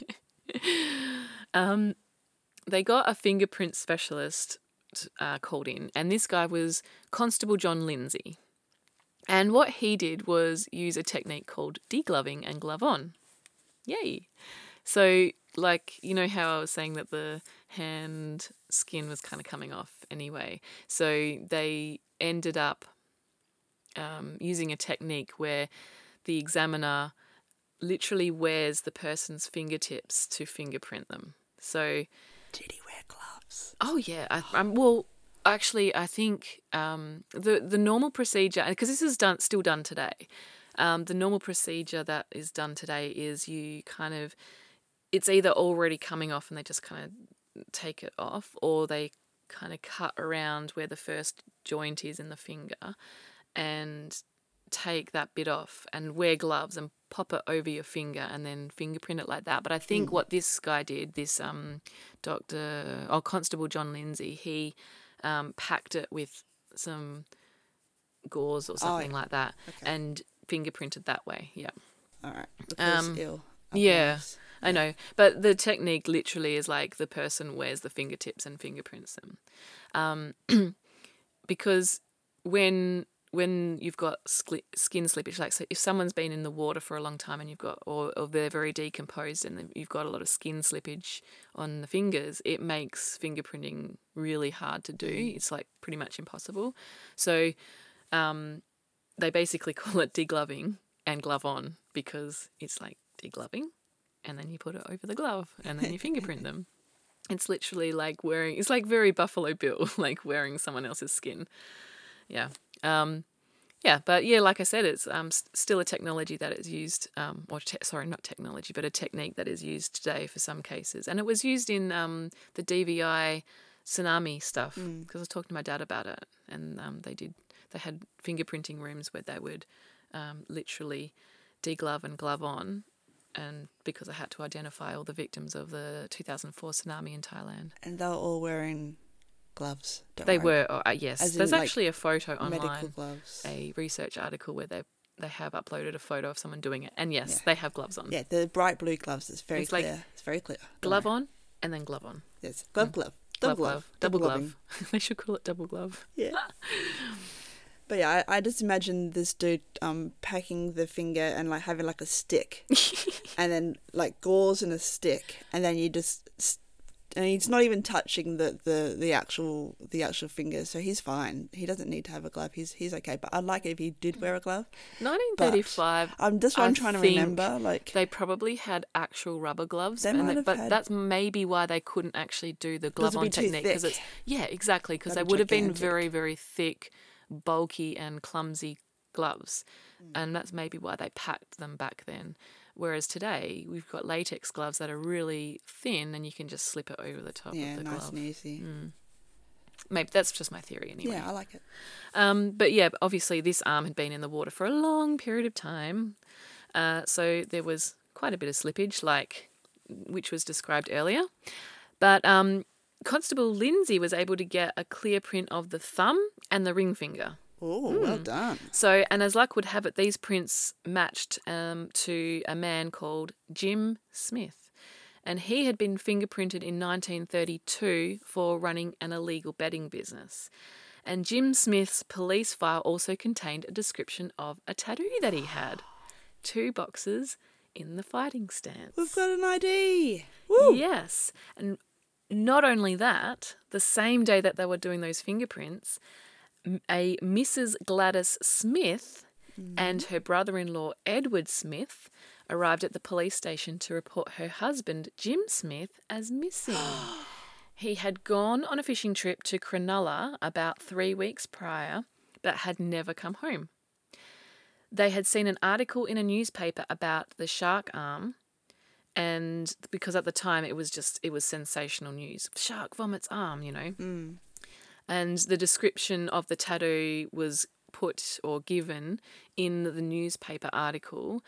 um, they got a fingerprint specialist uh, called in, and this guy was Constable John Lindsay. And what he did was use a technique called degloving and glove on. Yay! So, like, you know how I was saying that the hand skin was kind of coming off anyway? So, they ended up um, using a technique where the examiner literally wears the person's fingertips to fingerprint them. So, Did he wear gloves? oh yeah, I, I'm well. Actually, I think um, the the normal procedure, because this is done still done today. Um, the normal procedure that is done today is you kind of, it's either already coming off and they just kind of take it off, or they kind of cut around where the first joint is in the finger, and take that bit off and wear gloves and pop it over your finger and then fingerprint it like that. But I think what this guy did, this um, Doctor or Constable John Lindsay, he um, packed it with some gauze or something like that Okay. and fingerprinted that way. Yeah. All right. Um, ill. yeah. I know, but the technique literally is like the person wears the fingertips and fingerprints them, um, because when when you've got skin slippage, like so if someone's been in the water for a long time and you've got, or, or they're very decomposed and you've got a lot of skin slippage on the fingers, it makes fingerprinting really hard to do. It's like pretty much impossible. So um, they basically call it degloving and glove on because it's like degloving and then you put it over the glove and then you fingerprint them. It's literally like wearing, it's like very Buffalo Bill, like wearing someone else's skin. Yeah. Um, yeah, but yeah, like I said, it's um, still a technology that is used, um, or te- sorry, not technology, but a technique that is used today for some cases. And it was used in um, the DVI tsunami stuff because I was talking to my dad about it, and um, they did, they had fingerprinting rooms where they would um, literally deglove and glove on. And because I had to identify all the victims of the 2004 tsunami in Thailand, And they were all wearing gloves. They worry. were, oh, uh, yes. As in, There's like, actually a photo medical online gloves. a research article where they they have uploaded a photo of someone doing it, and yes, Yeah. they have gloves on. Yeah, the bright blue gloves. It's very It's like clear. it's very clear. Don't Glove worry. on and then glove on. Yes, glove, glove, Glove, double glove, double glove. they should call it double glove. Yeah. But yeah, I, I just imagine this dude um packing the finger and like having like a stick, and then like gauze and a stick, and then you just and he's not even touching the, the, the actual the actual finger, so he's fine. He doesn't need to have a glove. He's he's okay. But I'd like it if he did wear a glove. 1935. Um, that's what I'm trying to remember. Like They probably had actual rubber gloves, They and might they- have but had- that's maybe why they couldn't actually do the glove on be technique because it's yeah exactly because they be have been very very thick, bulky and clumsy gloves, Mm. and that's maybe why they packed them back then. Whereas today we've got latex gloves that are really thin and you can just slip it over the top yeah, of the nice glove. and easy. Maybe that's just my theory anyway. Yeah, I like it. Um, but yeah, obviously this arm had been in the water for a long period of time, uh, so there was quite a bit of slippage, like which was described earlier. But um, Constable Lindsay was able to get a clear print of the thumb and the ring finger. Oh, well done. So, and as luck would have it, these prints matched um, to a man called Jim Smith. And he had been fingerprinted in 1932 for running an illegal betting business. And Jim Smith's police file also contained a description of a tattoo that he had two boxes in the fighting stance. We've got an ID. Woo! Yes. And not only that, the same day that they were doing those fingerprints, a Mrs. Gladys Smith and mm-hmm. her brother in law, Edward Smith, arrived at the police station to report her husband, Jim Smith, as missing. he had gone on a fishing trip to Cronulla about three weeks prior, but had never come home. They had seen an article in a newspaper about the shark arm and because at the time it was just it was sensational news shark vomits arm you know mm. And the description of the tattoo was put or given in the newspaper article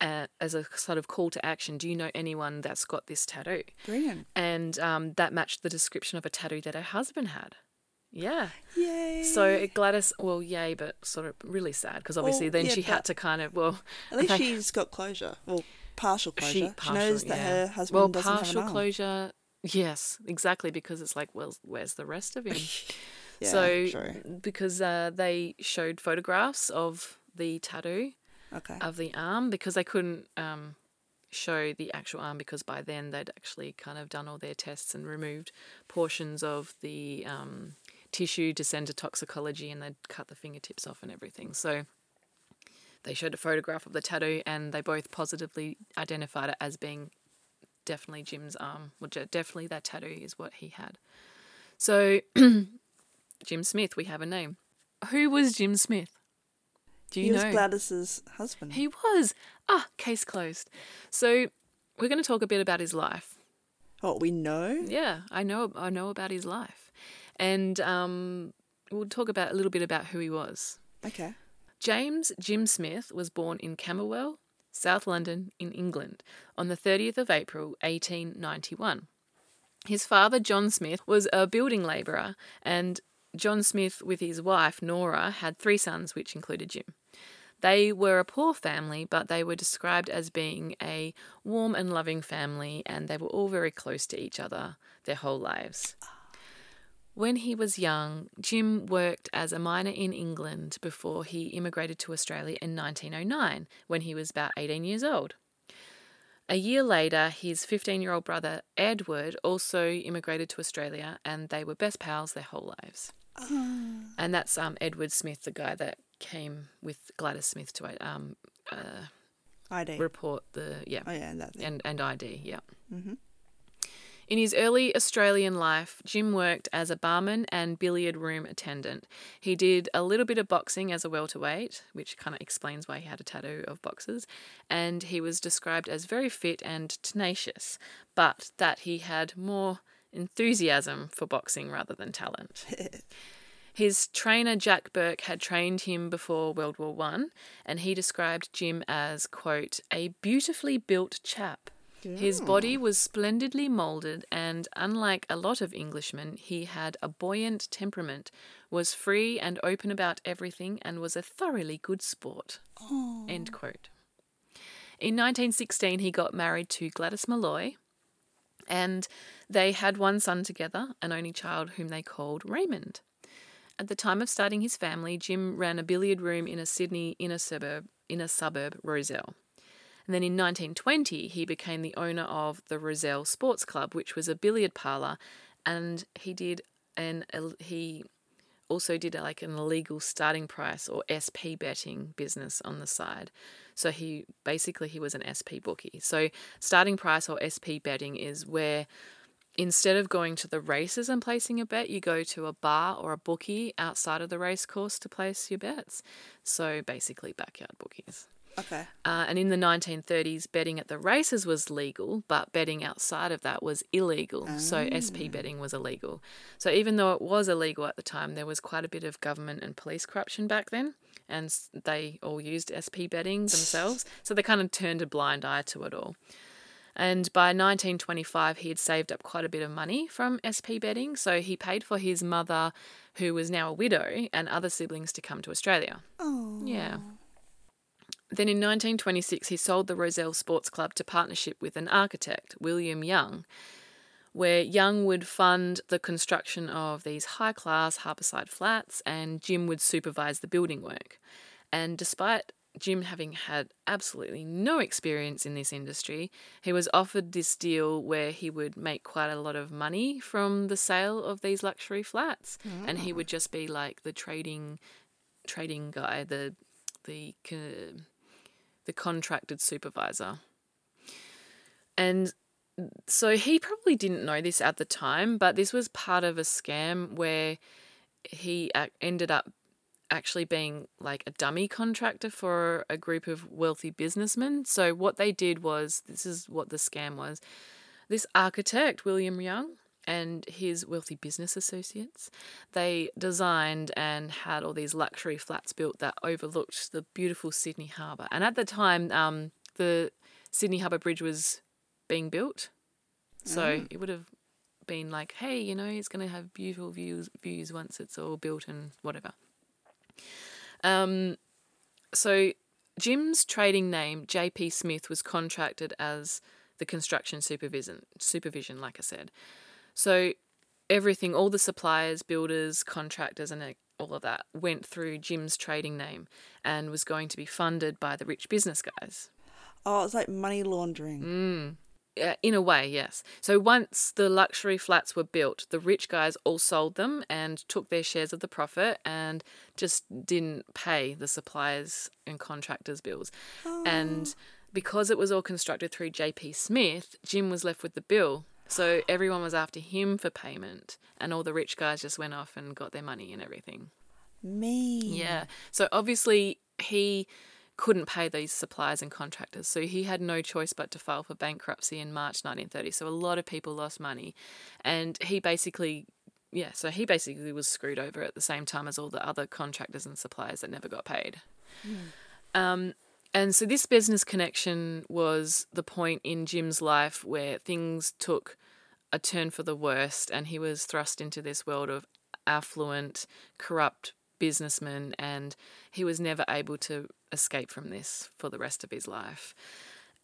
uh, as a sort of call to action do you know anyone that's got this tattoo Brilliant. and um, that matched the description of a tattoo that her husband had yeah Yay. so Gladys, well, yay, but sort of really sad because obviously Well, then yeah, she had to kind of well, At least she's got closure. Well, partial closure. she, She, knows that yeah. her husband well, doesn't partial have an arm. closure. Yes, exactly, because it's like, well, where's the rest of him? Yeah, so, true. because uh, they showed photographs of the tattoo Okay. of the arm because they couldn't um, show the actual arm because by then they'd actually kind of done all their tests and removed portions of the um, tissue to send to toxicology and they'd cut the fingertips off and everything. So they showed a photograph of the tattoo and they both positively identified it as being definitely Jim's arm. Definitely that tattoo is what he had. So Jim Smith, we have a name. Who was Jim Smith? Do you he was know? Gladys's husband. He was. Ah, case closed. So we're going to talk a bit about his life. oh, we know. Yeah, I know. I know about his life, and um, we'll talk about a little bit about who he was. Okay. James Jim Smith was born in Camberwell, South London, in England, on the 30th of April, 1891. His father, John Smith, was a building labourer, and John Smith, with his wife, Nora, had three sons, which included Jim. They were a poor family, but they were described as being a warm and loving family, and they were all very close to each other their whole lives. When he was young, Jim worked as a miner in England before he immigrated to Australia in 1909 when he was about 18 years old. A year later, his 15 year old brother Edward also immigrated to Australia and they were best pals their whole lives. And that's um, Edward Smith, the guy that came with Gladys Smith to um, uh, ID. report the, yeah, oh yeah, and and, and ID, yeah. Mhm. In his early Australian life, Jim worked as a barman and billiard room attendant. He did a little bit of boxing as a welterweight, which kind of explains why he had a tattoo of boxers, and he was described as very fit and tenacious, but that he had more enthusiasm for boxing rather than talent. His trainer Jack Burke had trained him before World War One, and he described Jim as quote a beautifully built chap. His body was splendidly moulded, and unlike a lot of Englishmen, he had a buoyant temperament, was free and open about everything, and was a thoroughly good sport. Oh. End quote. In 1916, he got married to Gladys Malloy, and they had one son together, an only child whom they called Raymond. At the time of starting his family, Jim ran a billiard room in a Sydney inner suburb, inner suburb Rozelle. And then in 1920, he became the owner of the Rozelle Sports Club, which was a billiard parlour, and he did an he also did uh, like an illegal starting price or SP betting business on the side. So he basically he was an SP bookie. So starting price or SP betting is where instead of going to the races and placing a bet, you go to a bar or a bookie outside of the race course to place your bets. So basically backyard bookies. Okay. Uh, and in the 1930s, betting at the races was legal, but betting outside of that was illegal. So SP betting was illegal. So even though it was illegal at the time, there was quite a bit of government and police corruption back then, and they all used SP betting themselves. so they kind of turned a blind eye to it all. And by 1925, he had saved up quite a bit of money from SP betting, so he paid for his mother, who was now a widow, and other siblings to come to Australia. Oh. Yeah. Then in 1926, he sold the Rozelle Sports Club to partnership with an architect, William Young, where Young would fund the construction of these high class harborside flats and Jim would supervise the building work. And despite Jim having had absolutely no experience in this industry, he was offered this deal where he would make quite a lot of money from the sale of these luxury flats, and he would mm. just be like the trading trading guy, the the co- the contracted supervisor. And so he probably didn't know this at the time, but this was part of a scam where he ended up actually being like a dummy contractor for a group of wealthy businessmen. So what they did was this is what the scam was. This architect, William Young, and his wealthy business associates, they designed and had all these luxury flats built that overlooked the beautiful Sydney Harbour. And at the time, um, the Sydney Harbour Bridge was being built. So it would have been like, hey, you know, it's going to have beautiful views views once it's all built and whatever. Um, so Jim's trading name, JP Smith, was contracted as the construction supervision, supervision, like I said. So everything, all the suppliers, builders, contractors, and uh, all of that went through Jim's trading name and was going to be funded by the rich business guys. Oh, it's like money laundering. Mm. Uh, in a way, yes. So once the luxury flats were built, the rich guys all sold them and took their shares of the profit and just didn't pay the suppliers and contractors' bills. And because it was all constructed through JP Smith, Jim was left with the bill. So everyone was after him for payment, and all the rich guys just went off and got their money and everything. Me. Yeah. So obviously he couldn't pay these suppliers and contractors. So he had no choice but to file for bankruptcy in March 1930. So a lot of people lost money. And he basically, yeah, so he basically was screwed over at the same time as all the other contractors and suppliers that never got paid. Um, and so this business connection was the point in Jim's life where things took a turn for the worst and he was thrust into this world of affluent, corrupt businessmen and he was never able to escape from this for the rest of his life.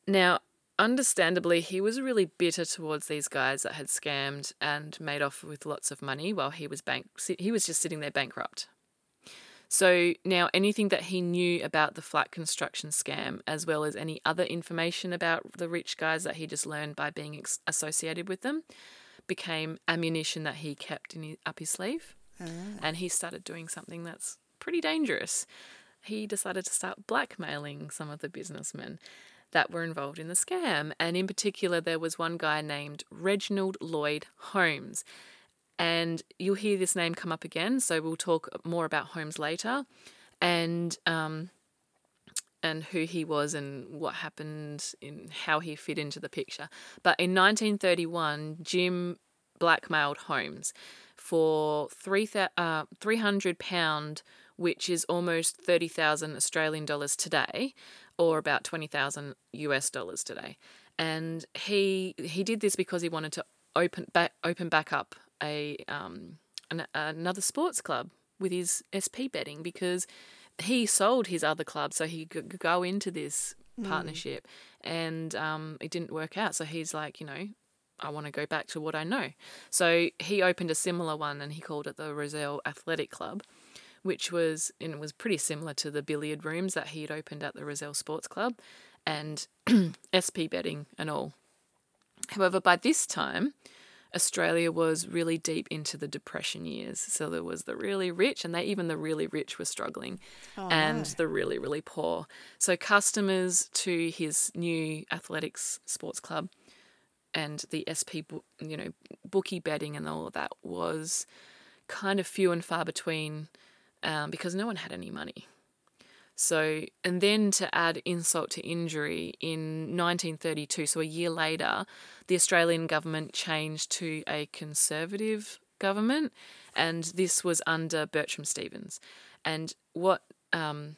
Now, understandably, he was really bitter towards these guys that had scammed and made off with lots of money while he was bank. He was just sitting there bankrupt. So now anything that he knew about the flat construction scam, as well as any other information about the rich guys that he just learned by being ex- associated with them, became ammunition that he kept in his, up his sleeve. Ah. And he started doing something that's pretty dangerous. He decided to start blackmailing some of the businessmen that were involved in the scam. And in particular, there was one guy named Reginald Lloyd Holmes. And you'll hear this name come up again, so we'll talk more about Holmes later, and um, and who he was and what happened in how he fit into the picture. But in 1931, Jim blackmailed Holmes for three uh, 300 pound, which is almost 30,000 Australian dollars today, or about 20,000 US dollars today. And he he did this because he wanted to open back open back up a um, an, another sports club with his SP betting because he sold his other club so he could go into this partnership and um, it didn't work out. So he's like, you know, I want to go back to what I know. So he opened a similar one and he called it the Rozelle Athletic Club, which was and it was pretty similar to the billiard rooms that he had opened at the Rozelle Sports Club and SP betting and all. However, by this time, Australia was really deep into the depression years. So there was the really rich, and they even the really rich were struggling, and the really really poor. So customers to his new athletics sports club and the SP, you know, bookie betting and all of that was kind of few and far between um, because no one had any money. So, and then to add insult to injury, in 1932, so a year later, the Australian government changed to a conservative government, and this was under Bertram Stevens. And what um,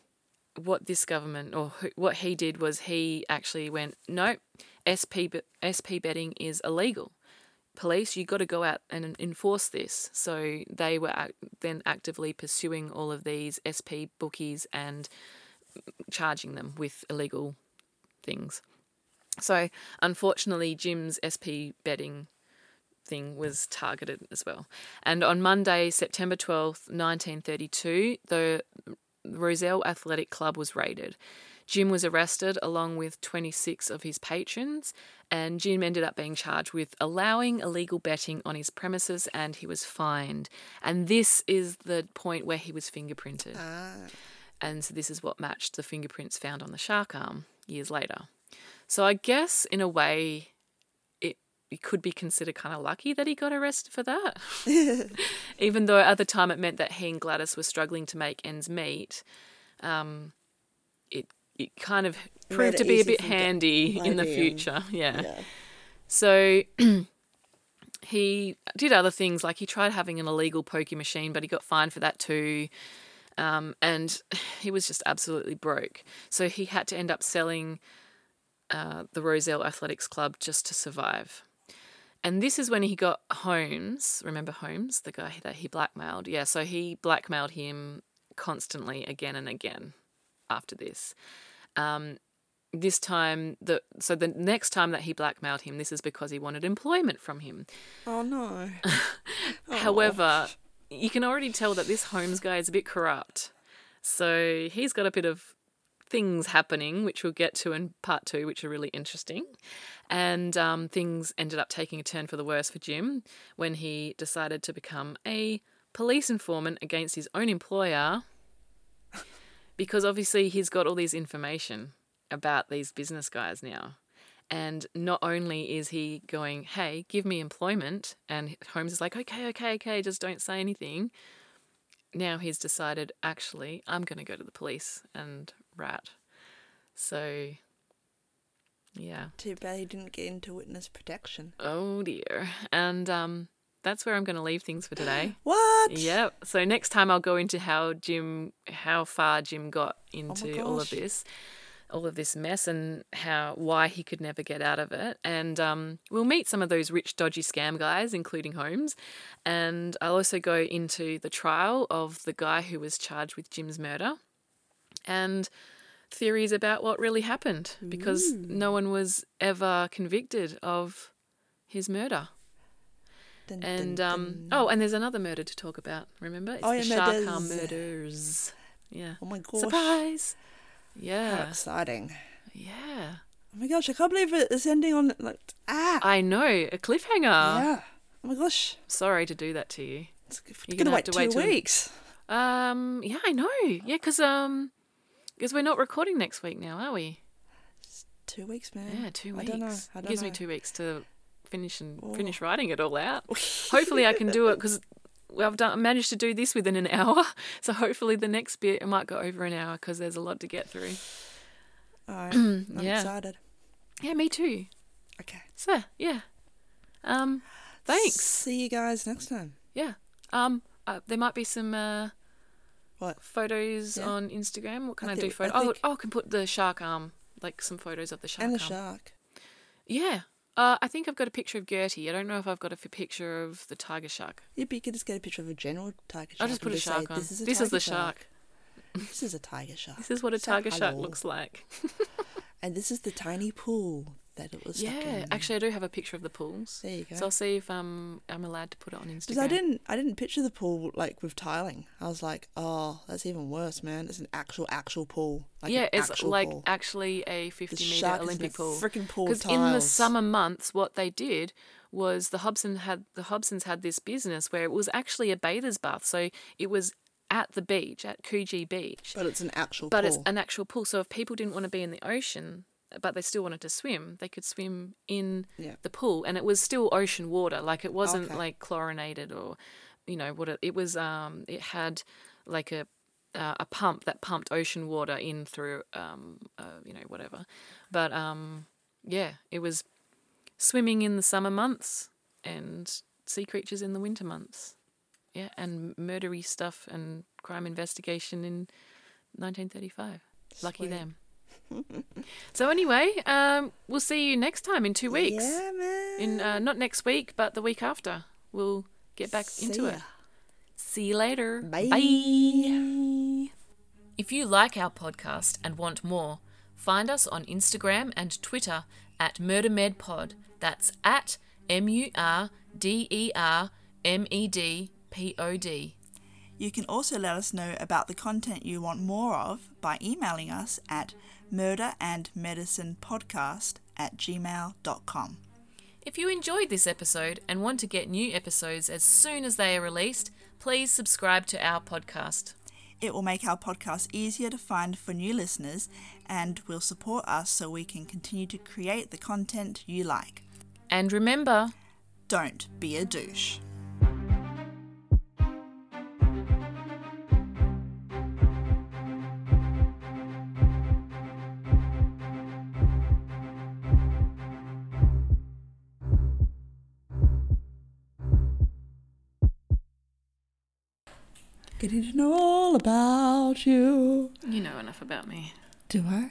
what this government or who, what he did was he actually went, no, SP be- SP betting is illegal. Police, you got to go out and enforce this. So they were ac- then actively pursuing all of these SP bookies and charging them with illegal things. So unfortunately, Jim's SP betting thing was targeted as well. And on Monday, September 12th, 1932, the Rozelle Athletic Club was raided. Jim was arrested along with 26 of his patrons, and Jim ended up being charged with allowing illegal betting on his premises and he was fined. And this is the point where he was fingerprinted. Ah. And so this is what matched the fingerprints found on the shark arm years later. So I guess in a way it, it could be considered kind of lucky that he got arrested for that. Even though at the time it meant that he and Gladys were struggling to make ends meet, um, it it kind of proved to be a bit handy in the future. Yeah. Yeah. So he did other things like he tried having an illegal poker machine, but he got fined for that too. Um, and he was just absolutely broke. So he had to end up selling uh, the Rozelle Athletics Club just to survive. And this is when he got Holmes. Remember Holmes, the guy that he blackmailed? Yeah, so he blackmailed him constantly again and again after this. Um, this time, the so the next time that he blackmailed him, this is because he wanted employment from him. Oh no. However, you can already tell that this Holmes guy is a bit corrupt. So he's got a bit of things happening, which we'll get to in part two, which are really interesting. And um, things ended up taking a turn for the worse for Jim when he decided to become a police informant against his own employer because obviously he's got all this information about these business guys now. And not only is he going, hey, give me employment, and Holmes is like, okay, okay, okay, just don't say anything. Now he's decided, actually, I'm going to go to the police and rat. So, yeah. Too bad he didn't get into witness protection. Oh dear. And um, that's where I'm going to leave things for today. What? Yep. So next time I'll go into how Jim, how far Jim got into all of this, all of this mess, and how why he could never get out of it. And um, we'll meet some of those rich, dodgy scam guys, including Holmes. And I'll also go into the trial of the guy who was charged with Jim's murder, and theories about what really happened because no one was ever convicted of his murder. Dun, dun, And um, dun. oh, and there's another murder to talk about. Remember, it's Oh, the yeah, Shark Arm murders. murders. Yeah. oh my gosh, Surprise! how Yeah, exciting! yeah. Oh my gosh, I can't believe it's ending on like ah I know a cliffhanger. yeah. Oh my gosh, Sorry to do that to you. it's You're gonna, gonna have wait to two wait till- weeks. Um, yeah, I know. Yeah, because um, because we're not recording next week now, are we? Two weeks, man. Yeah, two weeks. I don't know. I It don't gives me two weeks to finish and Oh. finish writing it all out. hopefully, I can do it because I've done managed to do this within an hour. So hopefully, the next bit it might go over an hour because there's a lot to get through. I'm Yeah. excited. Yeah, me too. Okay, So yeah, um, thanks. See you guys next time. Yeah. Um, uh, there might be some uh, What? photos Yeah. on Instagram. What can I I, do? think- I Photo. Oh, oh, I can put the shark arm, like some photos of the shark and the arm. shark. Yeah. Uh, I think I've got a picture of Gertie. I don't know if I've got a picture of the tiger shark. Yeah, but you could just get a picture of a general tiger shark. I'll just put a say, shark on. This is, a This is the shark. This is a tiger shark. This is what a Say tiger shark looks like. And this is the tiny pool that it was Yeah. Actually, I do have a picture of the pools. There you go. So I'll see if um, I'm allowed to put it on Instagram. Because I didn't, I didn't picture the pool like with tiling. I was like, oh, that's even worse, man. It's an actual, actual pool. Like yeah, it's like pool. actually a 50 the meter Olympic is in a pool. freaking pool Because in the summer months, what they did was the Hobson had the Hobsons had this business where it was actually a bather's bath. So it was at the beach at Coogee Beach, But it's an actual but pool. it's an actual pool. So if people didn't want to be in the ocean, but they still wanted to swim, they could swim in Yeah. the pool, and it was still ocean water. Like it wasn't Okay. like chlorinated or, you know, what it, it was. Um, it had like a uh, a pump that pumped ocean water in through, um, uh, you know, whatever. But um, yeah, it was swimming in the summer months and sea creatures in the winter months. Yeah, and murdery stuff and crime investigation in 1935. Lucky them. so anyway, um, we'll see you next time in two weeks. Yeah, man. In uh, not next week, but the week after. We'll get back into See it. See you later. Bye. If you like our podcast and want more, find us on Instagram and Twitter at MurderMedPod. That's at M U R D E R M E D P O D. You can also let us know about the content you want more of by emailing us at murderandmedicinepodcast at gmail.com. If you enjoyed this episode and want to get new episodes as soon as they are released, please subscribe to our podcast. It will make our podcast easier to find for new listeners and will support us so we can continue to create the content you like. And remember, Don't be a douche. Getting to know all about you. you know enough about me. Do I?